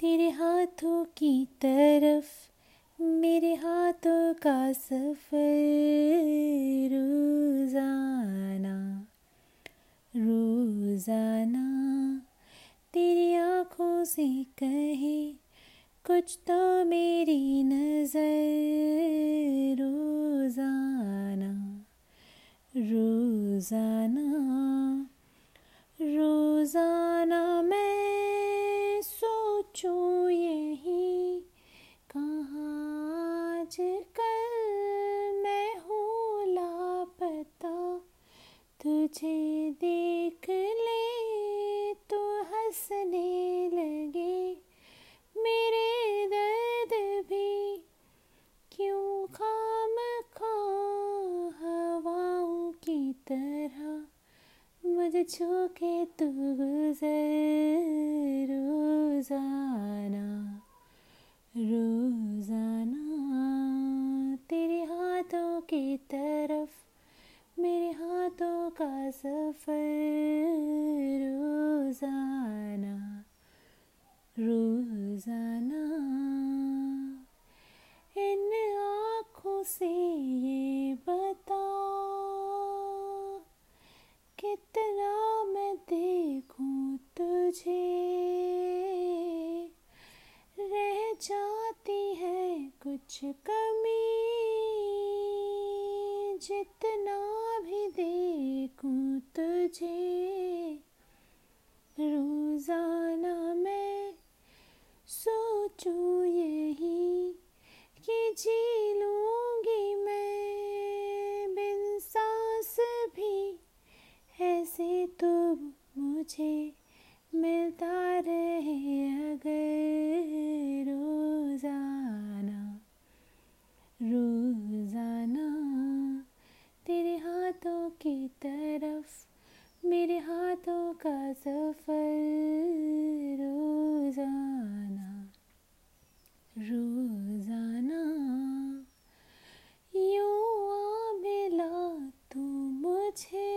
तेरे हाथों की तरफ़, मेरे हाथों का सफ़र, रोज़ाना रोज़ाना। तेरी आँखों से कहे, कुछ तो मेरी नज़र, रोज़ाना रोज़ाना रोज़ाना मैं सोचूं यही कहाँ कल मैं हूँ लापता। तुझे देख ले तो हंसने लगे। मेरे दर्द भी क्यों खाम खा हवाओं की तरह। मुझे छू के तू गुजर रोज़ाना सफ़र, रोज़ाना रोज़ाना। इन आँखों से ये बता कितना मैं देखूँ तुझे। रह जाती है कुछ कमी, जितना देखूँ तुझे। रोज़ाना मैं सोचूं यही कि जी लूँगी मैं बिन सांस भी। ऐसे तो मुझे मिलता रहे अगर रोज़ाना। रोज़ाना तेरे हाथों की तरफ़, मेरे हाथों का सफ़र रोज़ाना रोज़ाना। यूँ आ मिला तू मुझे,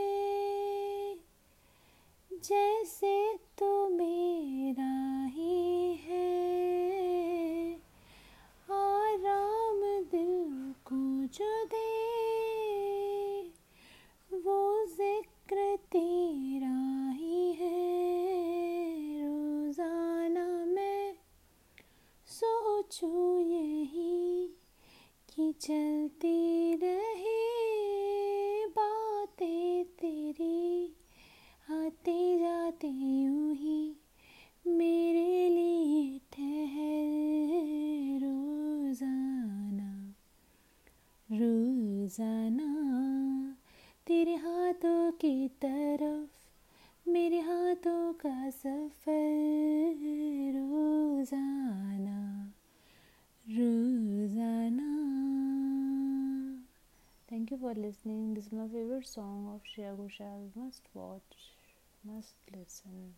जैसे तो मेरा ही है। आराम दिल को जो दे चलती रहे बातें तेरी, आते जाते यूँ ही मेरे लिए ठहर रोज़ाना रोज़ाना। तेरे हाथों की तरफ़, मेरे हाथों का सफ़र रोज़ाना। For listening. This is my favorite song of Shreya Ghoshal. Must watch, must listen.